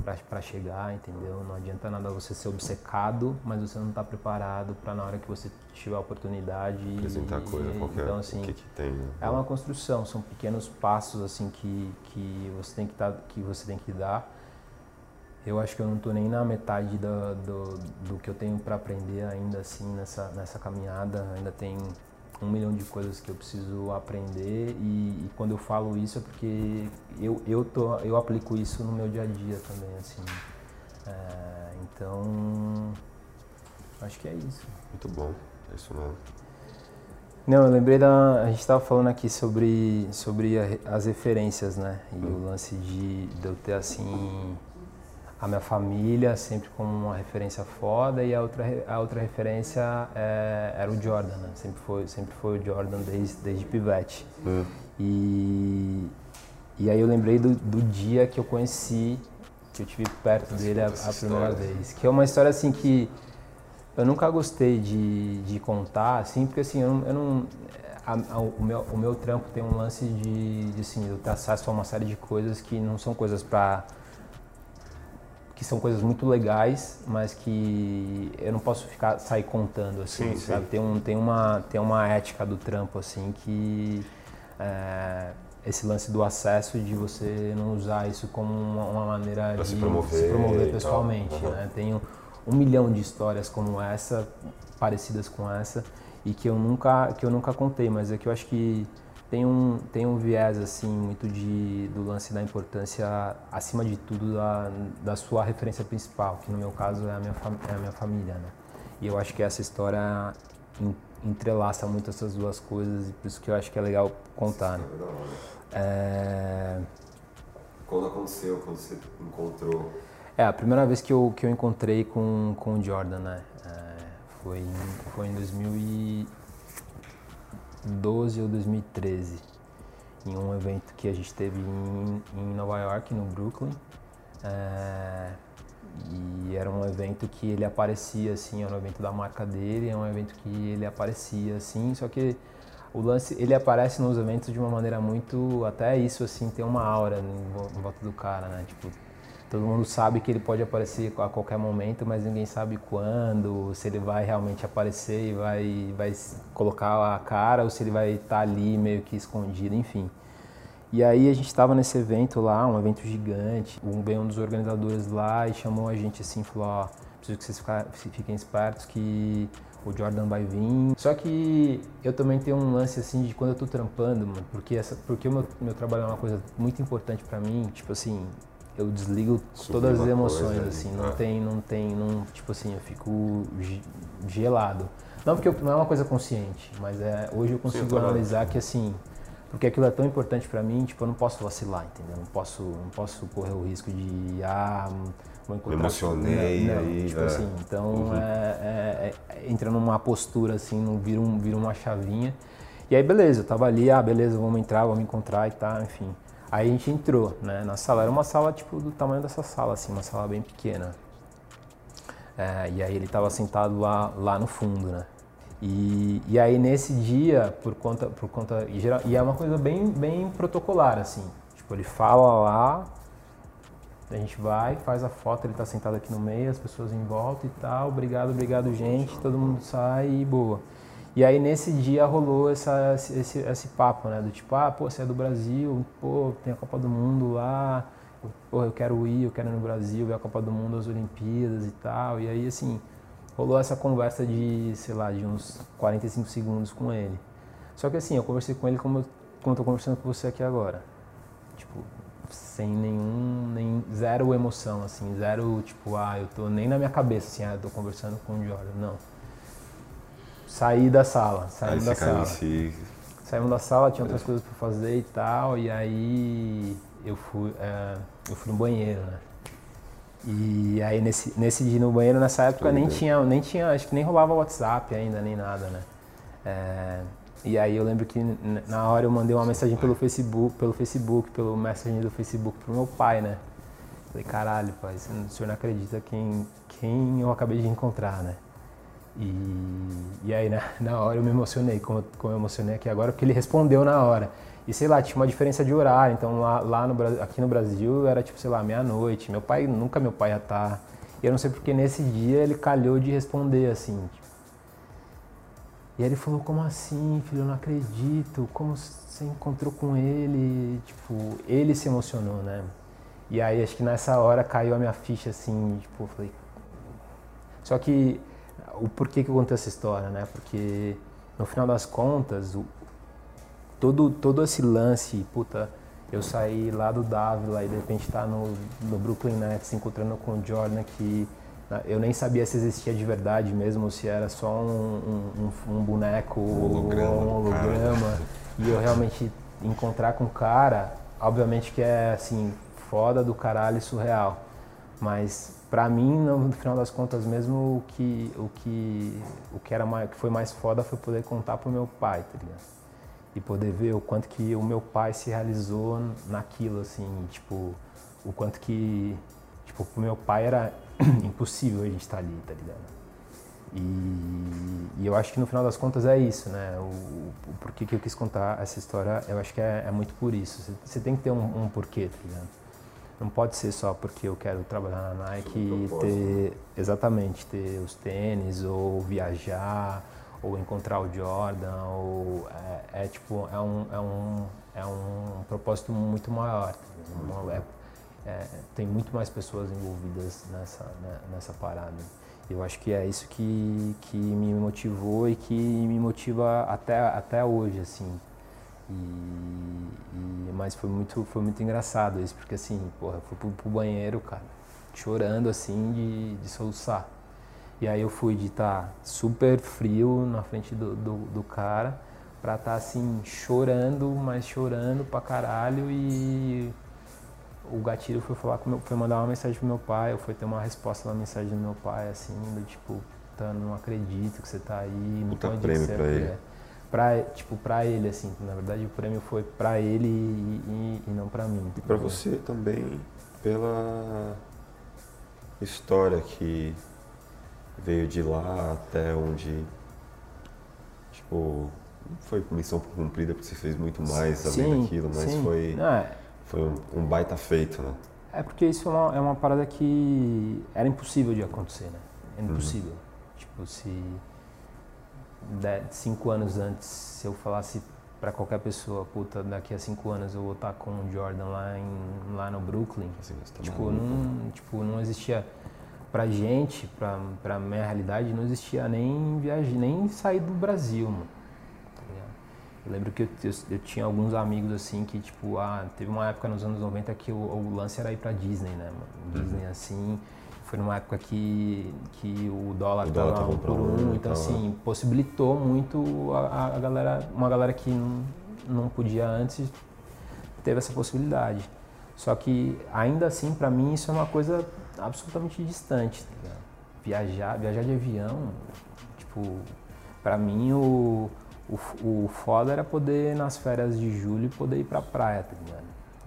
para chegar, entendeu? Não adianta nada você ser obcecado, mas você não está preparado para na hora que você tiver a oportunidade. Apresentar e, coisa qualquer. Então assim, que que tem, né? é uma construção, são pequenos passos assim que, que você tem que tá, que você tem que dar. Eu acho que eu não estou nem na metade do, do, do que eu tenho para aprender ainda assim nessa nessa caminhada. Ainda tem um milhão de coisas que eu preciso aprender e, e, quando eu falo isso é porque eu, eu, tô, eu aplico isso no meu dia a dia também, assim. É, então, acho que é isso. Muito bom, é isso mesmo. Não, eu lembrei da. A gente estava falando aqui sobre, sobre a, as referências, né? E hum. o lance de, de eu ter assim a minha família sempre como uma referência foda e a outra, a outra referência é, era o Jordan, né? Sempre foi, sempre foi o Jordan desde, desde pivete. Hum. E, e aí eu lembrei do, do dia que eu conheci, que eu tive perto dele a, a primeira vez. Que é uma história assim que eu nunca gostei de, de contar, assim, porque assim, eu eu não a, a, o, meu, o meu trampo tem um lance de, de assim, eu acesso a uma série de coisas que não são coisas para que são coisas muito legais, mas que eu não posso ficar sair contando assim, sim, sabe? Sim. Tem um tem uma tem uma ética do trampo assim que é, esse lance do acesso de você não usar isso como uma, uma maneira pra de se promover, se promover pessoalmente, uhum. né? Tenho um milhão de histórias como essa, parecidas com essa, e que eu nunca que eu nunca contei, mas é que eu acho que tem um, tem um viés assim muito de, do lance da importância, acima de tudo, da, da sua referência principal, que no meu caso é a minha, é a minha família. Né? E eu acho que essa história entrelaça muito essas duas coisas e por isso que eu acho que é legal contar. Né? É... Quando aconteceu, quando você encontrou? É, a primeira vez que eu, que eu encontrei com, com o Jordan, né? É, foi, foi em 2000 e 2012 ou 2013, em um evento que a gente teve em, em Nova York, no Brooklyn. É, e era um evento que ele aparecia assim, era um evento da marca dele, é um evento que ele aparecia assim, só que o lance, ele aparece nos eventos de uma maneira muito, até isso assim, tem uma aura em volta do cara, né? Tipo, Todo mundo sabe que ele pode aparecer a qualquer momento, mas ninguém sabe quando, se ele vai realmente aparecer e vai, vai colocar a cara ou se ele vai estar tá ali meio que escondido, enfim. E aí a gente estava nesse evento lá, um evento gigante, um um dos organizadores lá e chamou a gente assim, falou, ó, preciso que vocês fiquem espertos que o Jordan vai vir. Só que eu também tenho um lance assim de quando eu tô trampando, mano, porque essa, porque o meu, meu trabalho é uma coisa muito importante para mim, tipo assim, eu desligo todas as emoções, coisa, assim, não ah. tem, não tem, não, tipo assim, eu fico gelado. Não porque eu, não é uma coisa consciente, mas é, hoje eu consigo Sim, analisar que assim, porque aquilo é tão importante para mim, tipo, eu não posso vacilar, entendeu? Não posso, não posso correr o risco de, ah, vou encontrar... Me emocionei não, não, aí, tipo é. assim, então uhum. é, é, é, entra numa postura assim, não vira, um, vira uma chavinha. E aí, beleza, eu tava ali, ah, beleza, vamos entrar, vamos encontrar e tal, enfim. Aí a gente entrou, né, na sala. Era uma sala tipo do tamanho dessa sala, assim, uma sala bem pequena. É, e aí ele estava sentado lá, lá no fundo, né? E, e aí nesse dia, por conta, por conta e, geral, e é uma coisa bem, bem protocolar, assim. Tipo, ele fala lá, a gente vai, faz a foto, ele está sentado aqui no meio, as pessoas em volta e tal, obrigado, obrigado gente, todo mundo sai e boa. E aí nesse dia rolou essa, esse, esse papo, né? Do tipo, ah, pô, você é do Brasil, pô, tem a Copa do Mundo lá, pô, eu quero ir, eu quero ir no Brasil, ver a Copa do Mundo, as Olimpíadas e tal. E aí, assim, rolou essa conversa de, sei lá, de uns 45 segundos com ele. Só que assim, eu conversei com ele como eu, como eu tô conversando com você aqui agora. Tipo, sem nenhum, nem zero emoção, assim, zero, tipo, ah, eu tô nem na minha cabeça, assim, ah, eu tô conversando com o Jordan, não. Saí da sala, saí da sala. Si... Saímos da sala, tinha outras coisas para fazer e tal, e aí eu fui, é, eu fui no banheiro, né? E aí nesse, nesse dia no banheiro, nessa época nem tinha, nem tinha, acho que nem rolava WhatsApp ainda, nem nada, né? É, e aí eu lembro que na hora eu mandei uma mensagem pelo Facebook, pelo Facebook, pelo messaging do Facebook pro meu pai, né? Falei, caralho, pai, o senhor não acredita quem, quem eu acabei de encontrar, né? E, e aí na, na hora eu me emocionei, como, como eu emocionei aqui agora, porque ele respondeu na hora. E sei lá, tinha uma diferença de horário, então lá, lá no, aqui no Brasil era tipo, sei lá, meia-noite. Meu pai, nunca meu pai ia estar. Tá, e eu não sei porque nesse dia ele calhou de responder assim. Tipo. E aí ele falou, como assim, filho, eu não acredito, como você encontrou com ele? Tipo, ele se emocionou, né? E aí acho que nessa hora caiu a minha ficha assim, tipo, eu falei. Só que o porquê que eu contei essa história, né? Porque no final das contas, o, todo, todo esse lance, puta, eu saí lá do Dávila e de repente tá no, no Brooklyn Nets se encontrando com o Jordan que né, eu nem sabia se existia de verdade mesmo, se era só um, um, um boneco um holograma, ou um holograma. E eu realmente encontrar com o cara, obviamente que é assim, foda do caralho e surreal. Mas para mim, no final das contas mesmo, o que, o que, o que, era mais, que foi mais foda foi poder contar pro meu pai, tá ligado? e poder ver o quanto que o meu pai se realizou naquilo, assim, tipo, o quanto que, tipo, pro meu pai era impossível a gente estar ali, tá ligado? E, e, eu acho que no final das contas é isso, né? O, o porquê que eu quis contar essa história, eu acho que é, é muito por isso. Você tem que ter um, um, porquê, tá ligado? Não pode ser só porque eu quero trabalhar na Nike e ter, exatamente, ter os tênis ou viajar ou encontrar o Jordan, ou é, é tipo, é um, é, um, é um propósito muito maior. É, é, tem muito mais pessoas envolvidas nessa, né, nessa parada. Eu acho que é isso que, que me motivou e que me motiva até, até hoje, assim. E, e, mas foi muito, foi muito engraçado isso, porque assim, porra, eu fui pro, pro banheiro, cara, chorando assim de, de soluçar. E aí eu fui de estar tá super frio na frente do, do, do cara pra estar tá, assim, chorando, mas chorando pra caralho e o gatilho foi falar com meu, foi mandar uma mensagem pro meu pai, ou foi ter uma resposta na mensagem do meu pai, assim, do tipo, tá, não acredito que você tá aí, não pode prêmio ser, pra ele. É, pra, tipo, pra ele, assim, na verdade o prêmio foi pra ele e, e, e não pra mim. E pra você também, pela história que veio de lá até onde, tipo, não foi missão cumprida porque você fez muito mais além daquilo, mas sim. foi, é. foi um, um, baita feito, né? É porque isso é uma, é uma parada que era impossível de acontecer, né? É impossível. Uhum. Tipo, se dez, cinco anos antes, se eu falasse para qualquer pessoa, puta, daqui a cinco anos eu vou estar com o Jordan lá, em, lá no Brooklyn, assim, tá tipo, não, tipo, não existia pra gente, pra, pra minha realidade, não existia nem viagem, nem sair do Brasil, mano. Tá eu lembro que eu, eu, eu, tinha alguns amigos assim que, tipo, ah, teve uma época nos anos 90 que o, o lance era ir pra Disney, né, mano? Uhum. Disney assim. Foi numa época que, que o dólar estava por um, então assim, possibilitou muito a, a, galera, uma galera que não, não podia antes, teve essa possibilidade. Só que ainda assim, para mim, isso é uma coisa absolutamente distante. Tá viajar, viajar de avião, tipo, para mim o, o, o foda era poder nas férias de julho poder ir pra praia, tá ligado?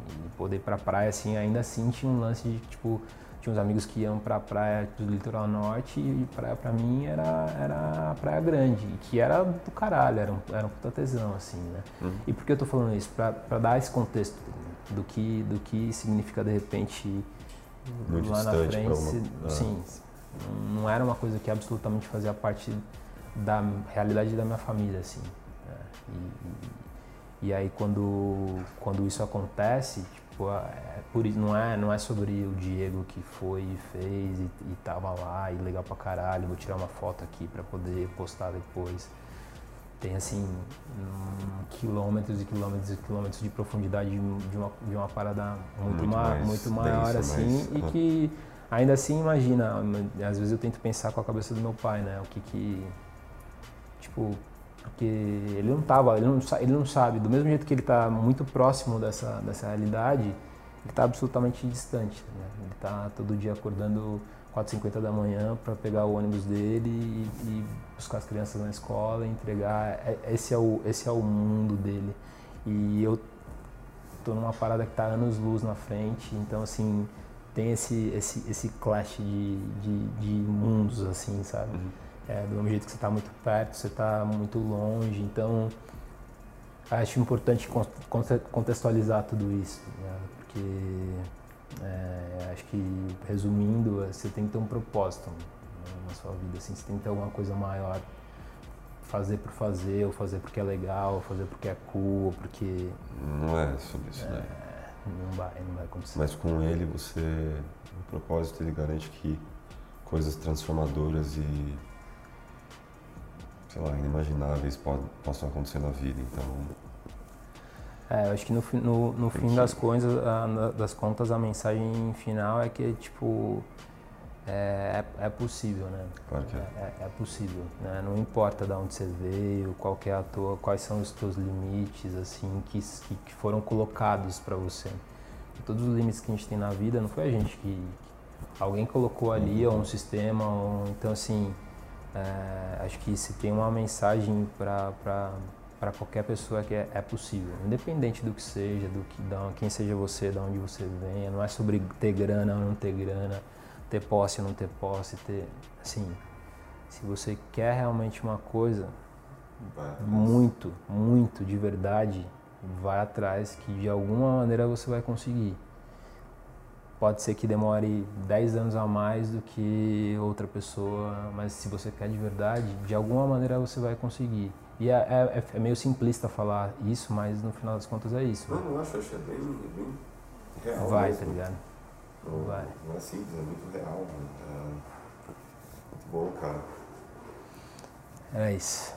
E poder ir pra praia assim, ainda assim tinha um lance de tipo, tinha uns amigos que iam pra praia do litoral norte e praia pra mim era, era a praia grande, que era do caralho, era um, era um puta tesão, assim, né? Uhum. E por que eu tô falando isso? Pra, pra dar esse contexto do que, do que significa de repente muito lá na frente. Uma... Ah. Sim, não era uma coisa que absolutamente fazia parte da realidade da minha família, assim. Né? E, e, e, aí quando, quando isso acontece, tipo, é, é por, não, é, não é sobre o Diego que foi e fez e, e tava lá e legal pra caralho, vou tirar uma foto aqui para poder postar depois. Tem assim quilômetros e quilômetros e quilômetros de profundidade de uma, de uma parada muito, muito, ma muito maior assim mais... e que ainda assim imagina às vezes eu tento pensar com a cabeça do meu pai né o que que tipo porque ele não tava ele não, ele não sabe do mesmo jeito que ele está muito próximo dessa dessa realidade ele está absolutamente distante né? ele está todo dia acordando 4h50 da manhã para pegar o ônibus dele e, e, buscar as crianças na escola entregar. É, esse é o, esse é o mundo dele. E eu tô numa parada que tá anos luz na frente, então assim, tem esse, esse, esse clash de, de, de mundos, assim, sabe? Uhum. É, do mesmo jeito que você está muito perto, você está muito longe, então acho importante contextualizar tudo isso, né? porque é, acho que, resumindo, é, você tem que ter um propósito né, na sua vida, assim, você tem que ter alguma coisa maior. Fazer por fazer, ou fazer porque é legal, ou fazer porque é cool, ou porque... Não é sobre isso, é, né? Não vai, não vai acontecer. Mas com ele, você... O propósito, ele garante que coisas transformadoras e sei lá, inimagináveis possam acontecer na vida. Então, é, eu acho que no, no, no fim das, coisas, a, das contas, a mensagem final é que, tipo, é, é, é possível, né? Claro que é. É, é possível, né? Não importa de onde você veio, qual é a tua, quais são os teus limites, assim, que, que, que foram colocados para você. Todos os limites que a gente tem na vida, não foi a gente que... Alguém colocou ali, ou um sistema, ou, então, assim, é, acho que se tem uma mensagem para qualquer pessoa que é, é, possível, independente do que seja, do que da, quem seja você, de onde você venha. Não é sobre ter grana ou não ter grana, ter posse ou não ter posse, ter assim. Se você quer realmente uma coisa, muito, muito de verdade, vai atrás que de alguma maneira você vai conseguir. Pode ser que demore 10 anos a mais do que outra pessoa, mas se você quer de verdade, de alguma maneira você vai conseguir. E é, é, é, meio simplista falar isso, mas no final das contas é isso. Não, não acho, acho que é bem, bem real. Vai, mesmo. tá ligado? Não, Vai. Não é simples, é muito real. É muito bom, cara. É isso.